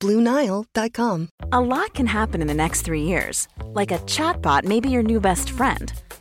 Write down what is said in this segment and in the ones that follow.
BlueNile.com. A lot can happen in the next three years. Like a chatbot may be your new best friend.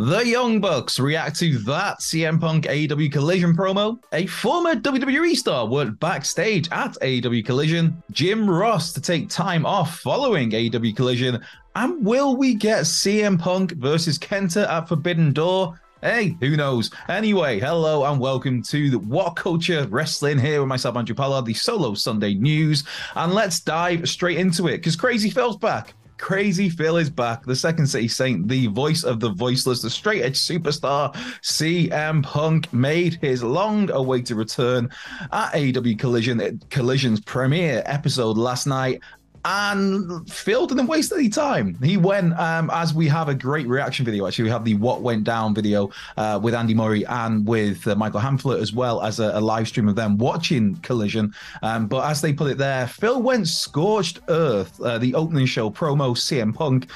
The Young Bucks react to that CM Punk AEW Collision promo. A former WWE star worked backstage at AEW Collision. Jim Ross to take time off following AEW Collision. And will we get CM Punk versus Kenta at Forbidden Door? Hey, who knows? Anyway, hello and welcome to the What Culture Wrestling here with myself, Andrew Pollard, the Solo Sunday News. And let's dive straight into it because Crazy Phil's back. Crazy Phil is back, the Second City Saint, the voice of the voiceless, the straight edge superstar. CM Punk made his long awaited return at AEW Collision, Collision's premiere episode last night and Phil didn't waste any time. He went um, as we have a great reaction video. Actually, we have the what went down video uh, with Andy Murray and with uh, Michael Hamflett as well as a, a, live stream of them watching Collision. Um, but as they put it there, Phil went scorched earth. Uh, the opening show promo, CM Punk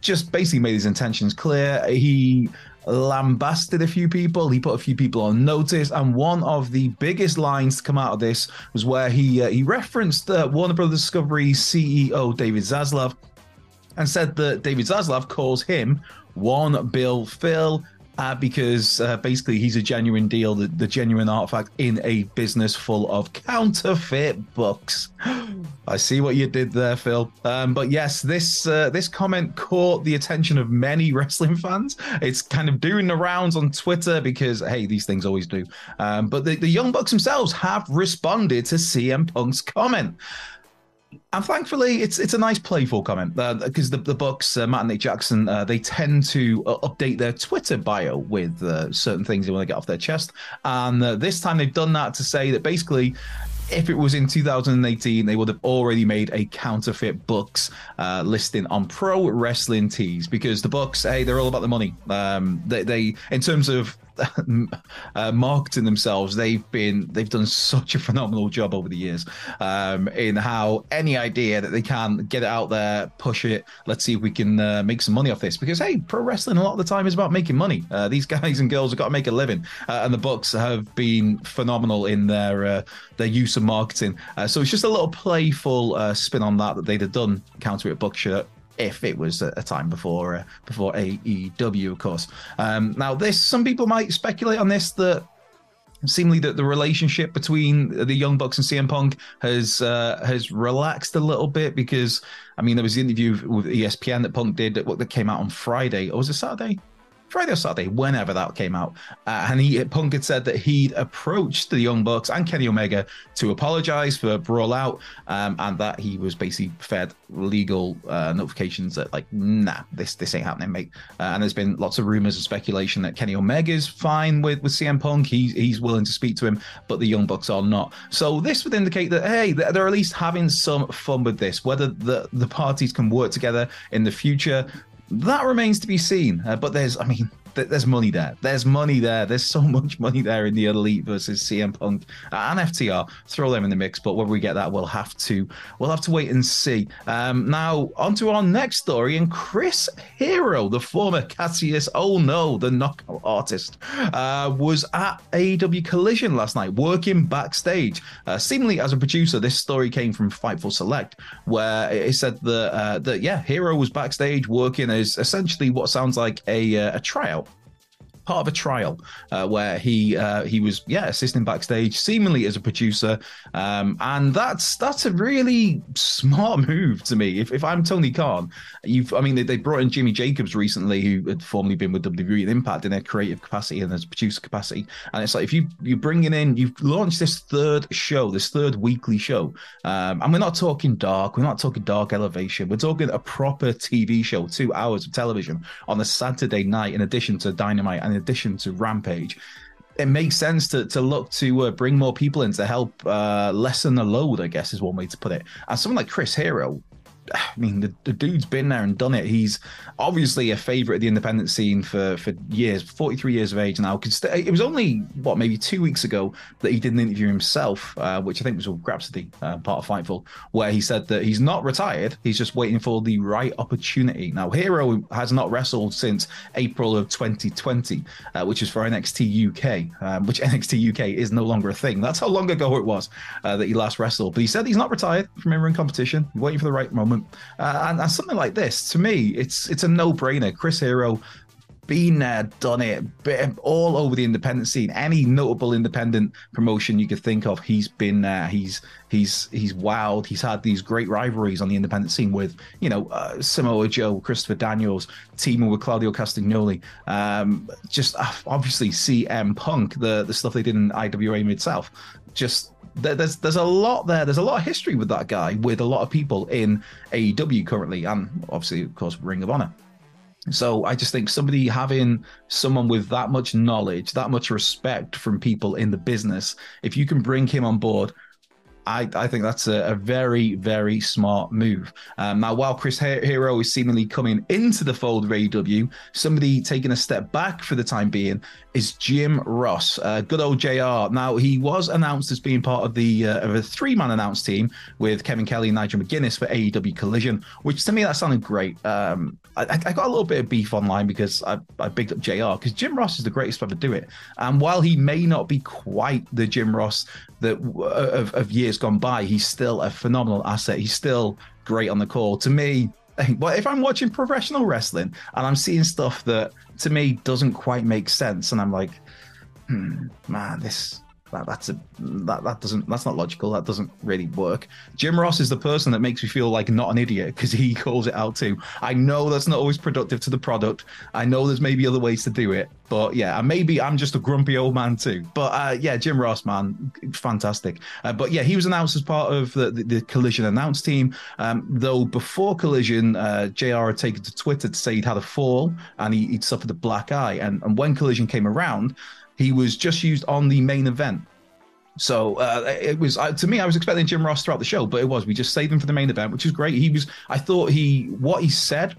just basically made his intentions clear. He lambasted a few people. He put a few people on notice, and one of the biggest lines to come out of this was where he uh, he referenced uh, Warner Brothers Discovery CEO David Zaslav and said that David Zaslav calls him one Bill Phil uh, because uh, basically he's a genuine deal, the, the, genuine artifact in a business full of counterfeit Bucks. I see what you did there, Phil. Um, but yes, this uh, this comment caught the attention of many wrestling fans. It's kind of doing the rounds on Twitter because hey, these things always do. Um, but the, the Young Bucks themselves have responded to CM Punk's comment and thankfully, it's it's a nice playful comment because uh, the the Bucks, uh, Matt and Nick Jackson, uh, they tend to uh, update their Twitter bio with uh, certain things they want to get off their chest, and uh, this time they've done that to say that basically. If it was in 2018, they would have already made a counterfeit Bucks listing on Pro Wrestling Tees because the Bucks, hey, they're all about the money. Um, they, they, in terms of uh, marketing themselves, they've been they've done such a phenomenal job over the years um, in how any idea that they can get it out there, push it. Let's see if we can uh, make some money off this because hey, pro wrestling a lot of the time is about making money. Uh, these guys and girls have got to make a living, uh, and the Bucks have been phenomenal in their uh, their use of marketing. Uh, so it's just a little playful spin on that that they'd have done counter it book shirt if it was a, time before uh, before AEW, of course. Um, now, this some people might speculate on this that seemingly that the relationship between the Young Bucks and CM Punk has uh, has relaxed a little bit because I mean there was the interview with ESPN that Punk did that, that came out on Friday or was it Saturday? Friday or Saturday, whenever that came out. Uh, and he Punk had said that he'd approached the Young Bucks and Kenny Omega to apologize for Brawl Out, um, and that he was basically fed legal uh, notifications that like, nah, this this ain't happening, mate. Uh, and there's been lots of rumors and speculation that Kenny Omega's fine with with CM Punk. He's he's willing to speak to him, but the Young Bucks are not. So this would indicate that hey, they're at least having some fun with this. Whether the the parties can work together in the future that remains to be seen. Uh, but there's, I mean, there's money there. There's money there. There's so much money there in the Elite versus CM Punk and FTR. Throw them in the mix, but whether we get that, we'll have to we'll have to wait and see. Um, now on to our next story, and Chris Hero, the former Cassius, oh no, the knockout artist, uh, was at AEW Collision last night, working backstage, uh, seemingly as a producer. This story came from Fightful Select, where it said that uh, that yeah, Hero was backstage working as essentially what sounds like a uh, a tryout part of a trial uh, where he uh, he was yeah assisting backstage, seemingly as a producer, um, and that's that's a really smart move to me. If, if I'm Tony Khan, you've I mean they, they brought in Jimmy Jacobs recently, who had formerly been with WWE and Impact in their creative capacity and as producer capacity, and it's like if you you're bringing in you've launched this third show, this third weekly show, um, and we're not talking dark, we're not talking dark elevation, we're talking a proper TV show, two hours of television on a Saturday night, in addition to Dynamite and addition to Rampage it makes sense to to look to uh, bring more people in to help uh, lessen the load. I guess is one way to put it. And someone like Chris Hero, I mean, the, the dude's been there and done it. He's obviously a favorite of the independent scene for for years, 43 years of age now. Because it was only what maybe two weeks ago that he did an interview himself, uh, which I think was with Grapsody, uh, part of Fightful, where he said that he's not retired. He's just waiting for the right opportunity. Now, Hero has not wrestled since April of 2020, uh, which is for NXT UK, um, which NXT UK is no longer a thing. That's how long ago it was uh, that he last wrestled. But he said he's not retired from in-ring competition. He's waiting for the right moment. Uh, and, and, something like this, to me, it's it's a no-brainer. Chris Hero, been there, done it, all over the independent scene. Any notable independent promotion you could think of, he's been there. He's he's he's wowed. He's had these great rivalries on the independent scene with you know uh, Samoa Joe, Christopher Daniels, teaming with Claudio Castagnoli. Um, just uh, obviously CM Punk, the the stuff they did in IWA Mid South. Just there's there's a lot there. There's a lot of history with that guy, with a lot of people in AEW currently, and obviously, of course, Ring of Honor. So I just think somebody having someone with that much knowledge, that much respect from people in the business, if you can bring him on board, I, I think that's a, a, very, very smart move. Um, now, while Chris Hero is seemingly coming into the fold of AEW, somebody taking a step back for the time being is Jim Ross, uh, good old JR. Now, he was announced as being part of the uh, of a three man announced team with Kevin Kelly and Nigel McGuinness for AEW Collision, which to me that sounded great. Um, I, I, got a little bit of beef online because I, I bigged up JR because Jim Ross is the greatest to ever do it. And while he may not be quite the Jim Ross that of, of years gone by, he's still a phenomenal asset. He's still great on the call. To me, but if I'm watching professional wrestling and I'm seeing stuff that to me doesn't quite make sense, and I'm like, hmm, man, this that, that's a that, that doesn't that's not logical. That doesn't really work. Jim Ross is the person that makes me feel like not an idiot because he calls it out too. I know that's not always productive to the product. I know there's maybe other ways to do it, but yeah, and maybe I'm just a grumpy old man too. But uh, yeah, Jim Ross, man, fantastic. Uh, but yeah, he was announced as part of the, the, the Collision announce team. Um, though before Collision, uh, JR had taken to Twitter to say he'd had a fall and he, would suffered a black eye. And, and when Collision came around, he was just used on the main event. So uh, it was uh, to me. I was expecting Jim Ross throughout the show, but it was we just saved him for the main event, which is great. He was. I thought he what he said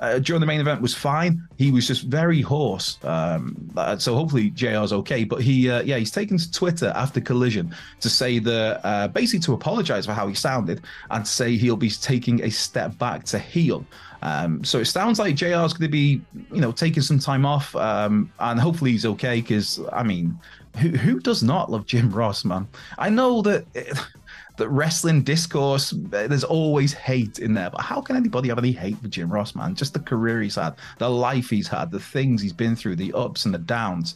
uh, during the main event was fine. He was just very hoarse. Um, uh, so hopefully JR's okay. But he, uh, yeah, he's taken to Twitter after Collision to say that uh, basically to apologize for how he sounded and say he'll be taking a step back to heal. Um, so it sounds like JR's going to be, you know, taking some time off, um, and hopefully he's okay. Because I mean, who who does not love Jim Ross, man? I know that. It, that wrestling discourse, there's always hate in there. But how can anybody have any hate for Jim Ross, man? Just the career he's had, the life he's had, the things he's been through, the ups and the downs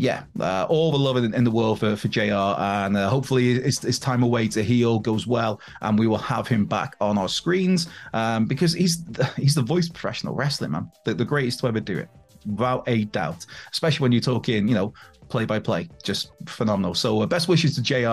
yeah, uh, all the love in, in, the world for, for JR. And uh, hopefully his, his, time away to heal goes well and we will have him back on our screens um, because he's the, he's the voice professional wrestling, man. The, the greatest to ever do it, without a doubt. Especially when you're talking, you know, play by play. Just phenomenal. So uh, best wishes to JR.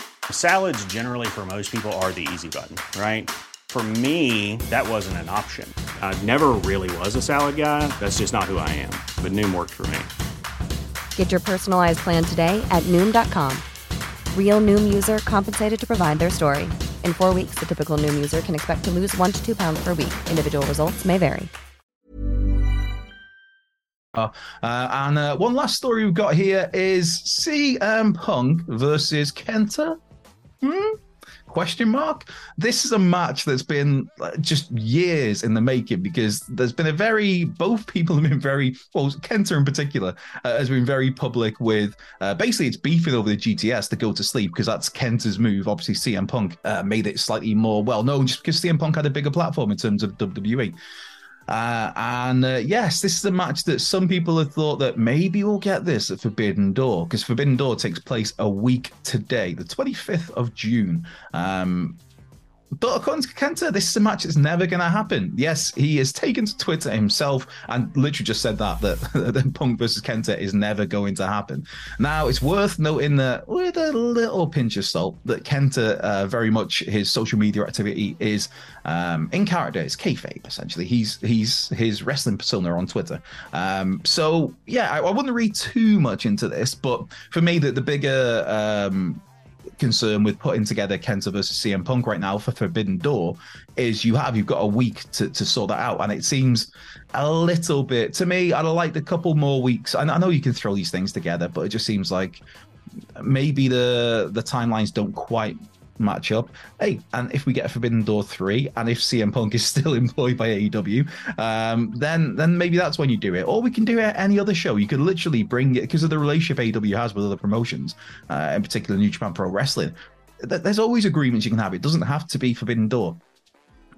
Salads, generally, for most people, are the easy button, right? For me, that wasn't an option. I never really was a salad guy. That's just not who I am. But Noom worked for me. Get your personalized plan today at Noom.com. Real Noom user compensated to provide their story. In four weeks, the typical Noom user can expect to lose one to two pounds per week. Individual results may vary. Uh, and uh, one last story we've got here is CM Punk versus Kenta. Hmm? Question mark. This is a match that's been just years in the making because there's been a very both people have been very well. Kenta in particular uh, has been very public with uh, basically it's beefing over the GTS to go to sleep because that's Kenta's move. Obviously, CM Punk uh, made it slightly more well known just because CM Punk had a bigger platform in terms of WWE. Uh, and uh, yes, this is a match that some people have thought that maybe we'll get this at Forbidden Door because Forbidden Door takes place a week today, the 25th of June. Um, but according to Kenta, this is a match that's never going to happen. Yes, he has taken to Twitter himself and literally just said that, that, that Punk versus Kenta is never going to happen. Now, it's worth noting that with a little pinch of salt, that Kenta, uh, very much his social media activity is um, in character. It's kayfabe, essentially. He's he's his wrestling persona on Twitter. Um, so, yeah, I, I, wouldn't read too much into this, but for me, the, the bigger. Um, concern with putting together Kenta versus CM Punk right now for Forbidden Door is you have you've got a week to, to sort that out, and it seems a little bit to me. I'd have liked a couple more weeks. I, I know you can throw these things together, but it just seems like maybe the the timelines don't quite match up. Hey, and if we get Forbidden Door three, and if CM Punk is still employed by AEW, um, then then maybe that's when you do it. Or we can do it at any other show. You could literally bring it because of the relationship AEW has with other promotions, uh, in particular New Japan Pro Wrestling. There's always agreements you can have. It doesn't have to be Forbidden Door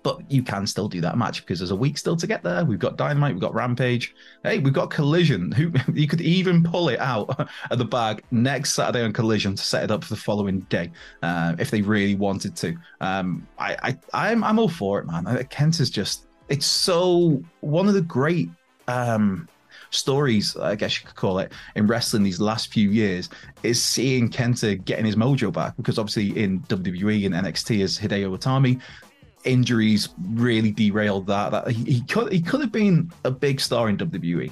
but you can still do that match because there's a week still to get there. We've got Dynamite, we've got Rampage. Hey, we've got Collision. Who you could even pull it out of the bag next Saturday on Collision to set it up for the following day uh, if they really wanted to. Um, I, I, I'm, I'm all for it, man. Kent is just, it's so one of the great um, stories, I guess you could call it, in wrestling these last few years is seeing Kenta getting his mojo back because obviously in WWE and NXT as Hideo Itami, injuries really derailed that. That he, could he could have been a big star in WWE.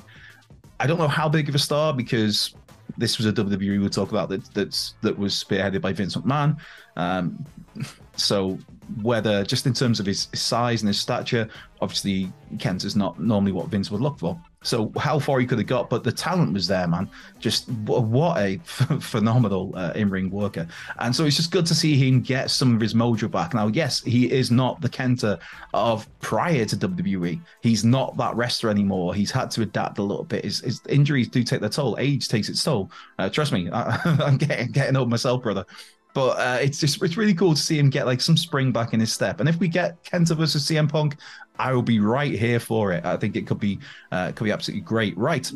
I don't know how big of a star because this was a WWE we'll talk about that that's that was spearheaded by Vince McMahon. Um, so whether just in terms of his size and his stature, obviously Kent is not normally what Vince would look for. So how far he could have got, but the talent was there, man. Just what a phenomenal uh, in-ring worker, and so it's just good to see him get some of his mojo back. Now, yes, he is not the Kenta of prior to WWE. He's not that wrestler anymore. He's had to adapt a little bit. His, his injuries do take their toll. Age takes its toll. Uh, trust me, I, am getting getting old myself, brother. But uh, it's just it's really cool to see him get like some spring back in his step. And if we get Kenta versus CM Punk, I will be right here for it. I think it could be uh, could be absolutely great. Right.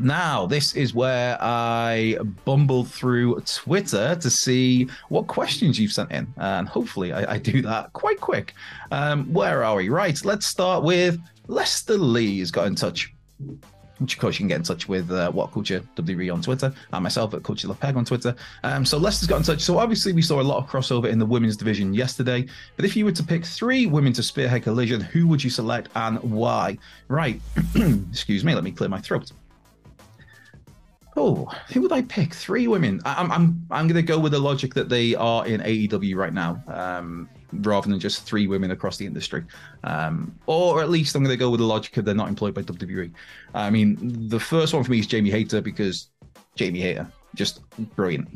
Now, this is where I bumbled through Twitter to see what questions you've sent in. And hopefully, I, I do that quite quick. Um, where are we? Right, let's start with Lester Lee has got in touch which of course you can get in touch with uh, What Culture WWE on Twitter and myself at Culture Peg on Twitter. Um, so Lester's got in touch. So obviously we saw a lot of crossover in the women's division yesterday. But if you were to pick three women to spearhead collision, who would you select and why? Right. Excuse me. Let me clear my throat. Oh, who would I pick? Three women. I, am I'm I'm going to go with the logic that they are in AEW right now. Um, rather than just three women across the industry. Um, or at least I'm going to go with the logic of they're not employed by WWE. I mean, the first one for me is Jamie Hayter because Jamie Hayter, just brilliant.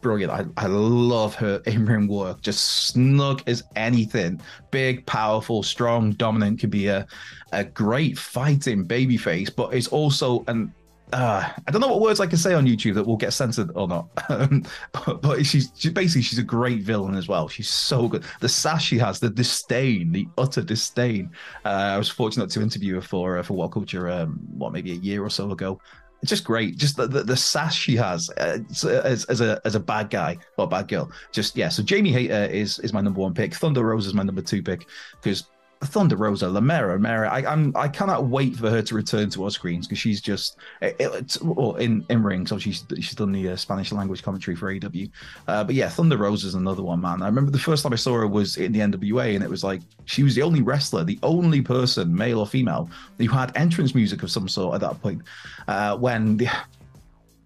Brilliant. I, I love her in ring work. Just snug as anything. Big, powerful, strong, dominant. Could be a, a great fighting babyface, but it's also an uh, I don't know what words I can say on YouTube that will get censored or not. but, but she's she, basically she's a great villain as well. She's so good. The sass she has, the disdain, the utter disdain. Uh, I was fortunate to interview her for uh, for What Culture, um, what maybe a year or so ago. It's just great. Just the, the, the sass she has uh, as, as a as a bad guy or bad girl. Just yeah. So Jamie Hayter is is my number one pick. Thunder Rosa is my number two pick because Thunder Rosa, Lamera, Mera. I, I'm I cannot wait for her to return to our screens because she's just it, well, in in ring. So she's she's done the uh, Spanish language commentary for AEW. Uh, but yeah, Thunder Rosa is another one, man. I remember the first time I saw her was in the NWA, and it was like she was the only wrestler, the only person, male or female, who had entrance music of some sort at that point. Uh, when the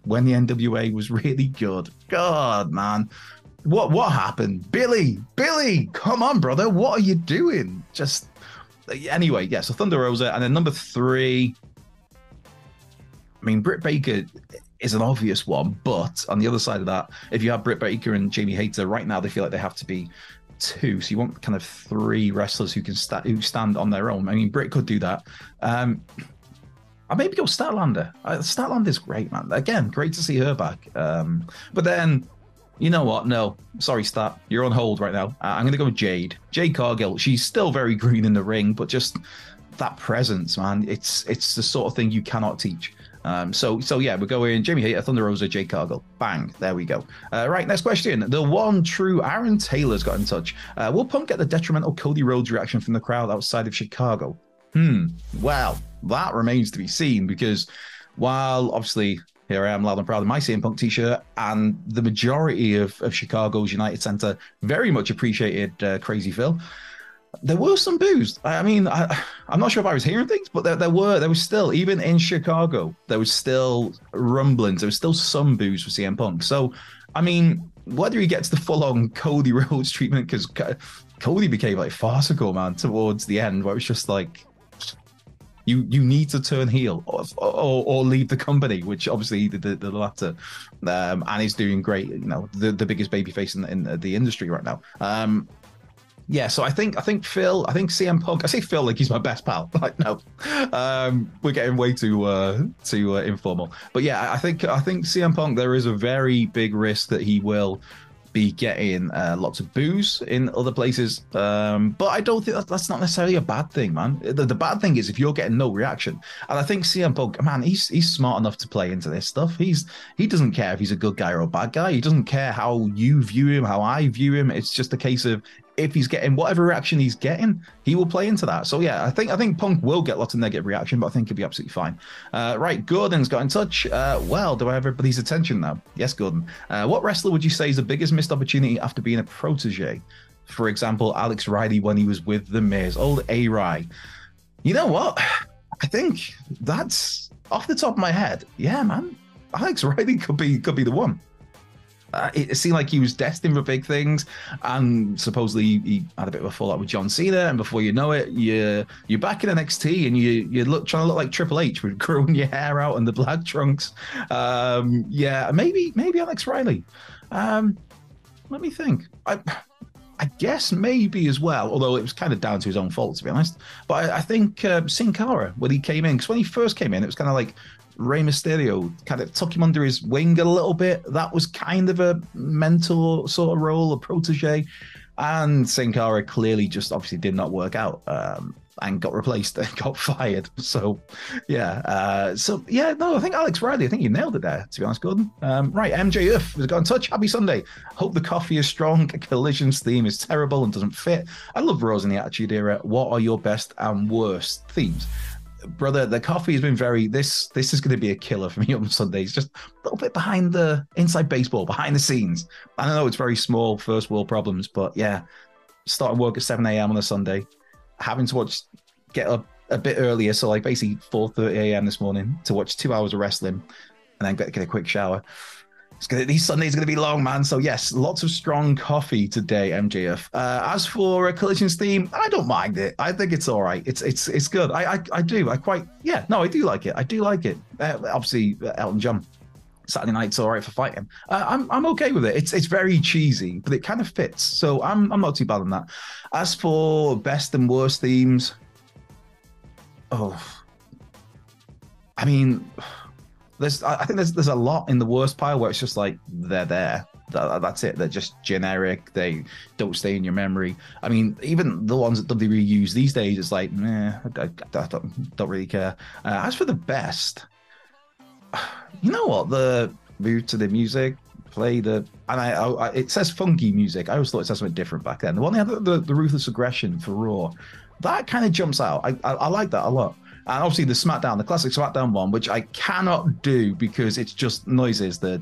when the NWA was really good. God, man. What what happened? Billy, Billy, come on, brother. What are you doing? Just anyway, yeah, so Thunder Rosa. And then number three. I mean, Britt Baker is an obvious one, but on the other side of that, if you have Britt Baker and Jamie Hayter right now, they feel like they have to be two. So you want kind of three wrestlers who can sta- who stand on their own. I mean, Britt could do that. Um, I maybe go Statlander. Uh, is great, man. Again, great to see her back. Um, but then you know what? No, sorry, Stat. You're on hold right now. Uh, I'm going to go with Jade. Jade Cargill. She's still very green in the ring, but just that presence, man. It's it's the sort of thing you cannot teach. Um, so so yeah, we're going Jamie Hayter, Thunder Rosa, Jade Cargill. Bang, there we go. Uh, right, next question. The one true Aaron Taylor's got in touch. Uh, will Punk get the detrimental Cody Rhodes reaction from the crowd outside of Chicago? Hmm. Well, that remains to be seen because while obviously here I am, loud and proud of my CM Punk t-shirt, and the majority of, of Chicago's United Center very much appreciated uh, Crazy Phil. There were some boos. I mean, I, am not sure if I was hearing things, but there, there were. There was still, even in Chicago, there was still rumblings. There was still some boos for CM Punk. So, I mean, whether he gets the full-on Cody Rhodes treatment, because Cody became like farcical, man, towards the end, where it was just like, you you need to turn heel or, or, or leave the company, which obviously the, the, latter. Um, and he's doing great. You know, the, the biggest baby face in, in the industry right now. Um, yeah, so I think I think Phil, I think CM Punk. I say Phil like he's my best pal. Like no, um, we're getting way too uh, too uh, informal. But yeah, I think I think CM Punk. There is a very big risk that he will be getting uh, lots of boos in other places. Um, but I don't think that, that's not necessarily a bad thing, man. The, the, bad thing is if you're getting no reaction. And I think CM Punk, man, he's he's smart enough to play into this stuff. He's he doesn't care if he's a good guy or a bad guy. He doesn't care how you view him, how I view him. It's just a case of if he's getting whatever reaction he's getting, he will play into that. So yeah, I think I think Punk will get lots of negative reaction, but I think he'll be absolutely fine. Uh, right, Gordon's got in touch. Uh, well, do I have everybody's attention now? Yes, Gordon. Uh, what wrestler would you say is the biggest missed opportunity after being a protege? For example, Alex Riley when he was with the Miz, old A-Ry. You know what? I think that's off the top of my head. Yeah, man, Alex Riley could be could be the one it seemed like he was destined for big things, and supposedly he had a bit of a fallout with John Cena, and before you know it, you're you're back in NXT, and you you look trying to look like Triple H with growing your hair out and the black trunks. Um, yeah, maybe maybe Alex Riley. Um, let me think. I. I guess maybe as well, although it was kind of down to his own fault, to be honest. But I, I think uh, Sin Cara, when he came in, because when he first came in, it was kind of like Rey Mysterio kind of took him under his wing a little bit. That was kind of a mentor sort of role, a protege. And Sin Cara clearly just obviously did not work out um, and got replaced and got fired. So, yeah. Uh, so, yeah, no, I think Alex Riley, I think you nailed it there, to be honest, Gordon. Um, right, MJF has got in touch. Happy Sunday. Hope the coffee is strong. Collision's theme is terrible and doesn't fit. I love Rose in the Attitude Era. What are your best and worst themes? Brother, the coffee has been very. This this is going to be a killer for me on Sundays. Just a little bit behind the inside baseball, behind the scenes. I don't know it's very small, first world problems, but yeah, starting work at seven a.m. on a Sunday, having to watch, get up a bit earlier, so like basically four thirty a.m. this morning to watch two hours of wrestling, and then get get a quick shower. Gonna these Sundays are gonna be long, man. So yes, lots of strong coffee today, MJF. Uh, as for a collisions theme, I don't mind it. I think it's all right. It's it's it's good. I I, I do. I quite yeah. No, I do like it. I do like it. Uh, obviously, uh, Elton John. Saturday night's all right for fighting. Uh, I'm I'm okay with it. It's it's very cheesy, but it kind of fits. So I'm I'm not too bad on that. As for best and worst themes, oh, I mean there's I think there's there's a lot in the worst pile where it's just like they're there. That, that's it. They're just generic. They don't stay in your memory. I mean, even the ones that WWE use these days, it's like, nah, I, I, I don't, don't really care. Uh, as for the best, you know what? The move to the music, play the, and I, I, it says funky music. I always thought it said something different back then. The one they had the, the, the ruthless aggression for Raw, that kind of jumps out. I, I, I like that a lot and obviously the SmackDown, the classic SmackDown one, which I cannot do because it's just noises. The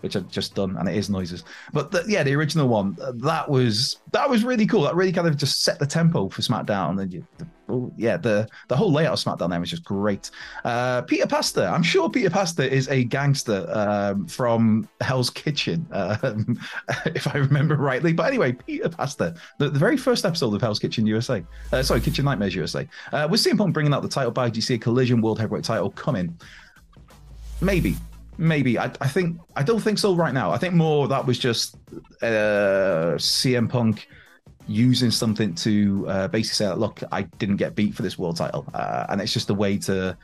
which I've just done, and it is noises. But the, yeah, the original one that was that was really cool. That really kind of just set the tempo for SmackDown. And the, oh, yeah, the the whole layout of SmackDown there was just great. Uh, Peter Pasta, I'm sure Peter Pasta is a gangster um, from Hell's Kitchen, um, if I remember rightly. But anyway, Peter Pasta, the, the very first episode of Hell's Kitchen USA, uh, sorry, Kitchen Nightmares USA. Uh, with CM Punk bringing out the title back, do you see a Collision World Heavyweight title coming? Maybe, maybe. I, I think I don't think so right now. I think more that was just uh, CM Punk using something to uh, basically say, "Look, I didn't get beat for this world title," uh, and it's just a way to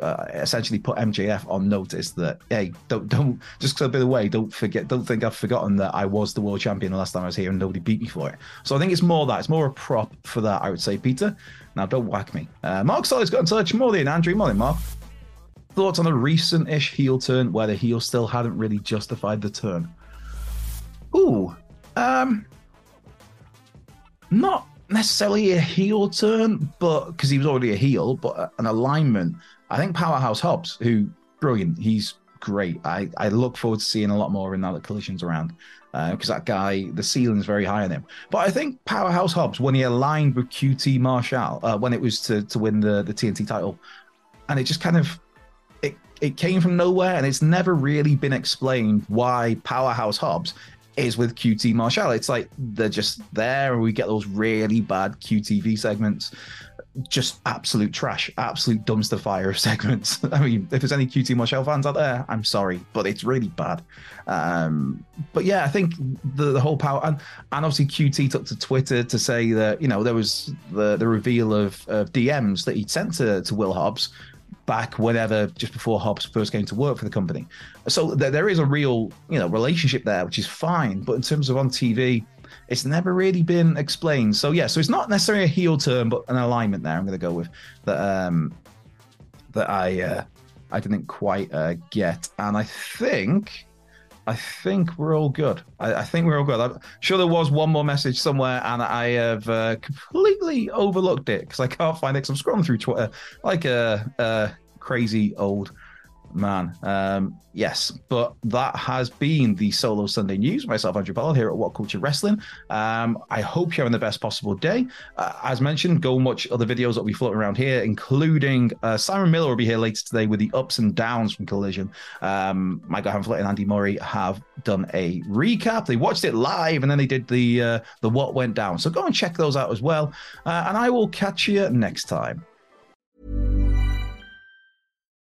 uh, essentially put MJF on notice that hey, don't don't just I've been away, don't forget, don't think I've forgotten that I was the world champion the last time I was here and nobody beat me for it. So I think it's more that it's more a prop for that. I would say, Peter. Now don't whack me. Uh, Mark Solly's got in touch. Morning, Andrew. Morning, Mark. Thoughts on a recent-ish heel turn where the heel still hadn't really justified the turn? Ooh, um, not necessarily a heel turn, but because he was already a heel, but an alignment I think Powerhouse Hobbs, who brilliant, he's great. I, I look forward to seeing a lot more in that collisions around because uh, that guy, the ceiling's very high on him. But I think Powerhouse Hobbs, when he aligned with QT Marshall, uh, when it was to to win the the TNT title, and it just kind of it it came from nowhere, and it's never really been explained why Powerhouse Hobbs is with QT Marshall. It's like they're just there, and we get those really bad QTV segments just absolute trash, absolute dumpster fire segments. I mean, if there's any QT Marshall fans out there, I'm sorry, but it's really bad. Um, but yeah, I think the, the whole power and, and obviously QT took to Twitter to say that you know there was the the reveal of, of DMs that he'd sent to, to Will Hobbs back whenever just before Hobbs first came to work for the company. So there, there is a real you know relationship there, which is fine. But in terms of on TV it's never really been explained. So yeah, so it's not necessarily a heel turn, but an alignment there. I'm going to go with that. Um, that I uh, I didn't quite uh, get, and I think I think we're all good. I, I, think we're all good. I'm sure there was one more message somewhere, and I have uh, completely overlooked it because I can't find it. Because I'm scrolling through Twitter like a, a crazy old man. Um, yes, but that has been the solo Sunday news. Myself, Andrew Pollard, here at What Culture Wrestling. Um, I hope you're having the best possible day. Uh, as mentioned, go and watch other videos that will be floating around here, including uh, Simon Miller will be here later today with the ups and downs from Collision. Um, Michael Hamflett and Andy Murray have done a recap. They watched it live and then they did the uh, the what went down. So go and check those out as well. Uh, and I will catch you next time.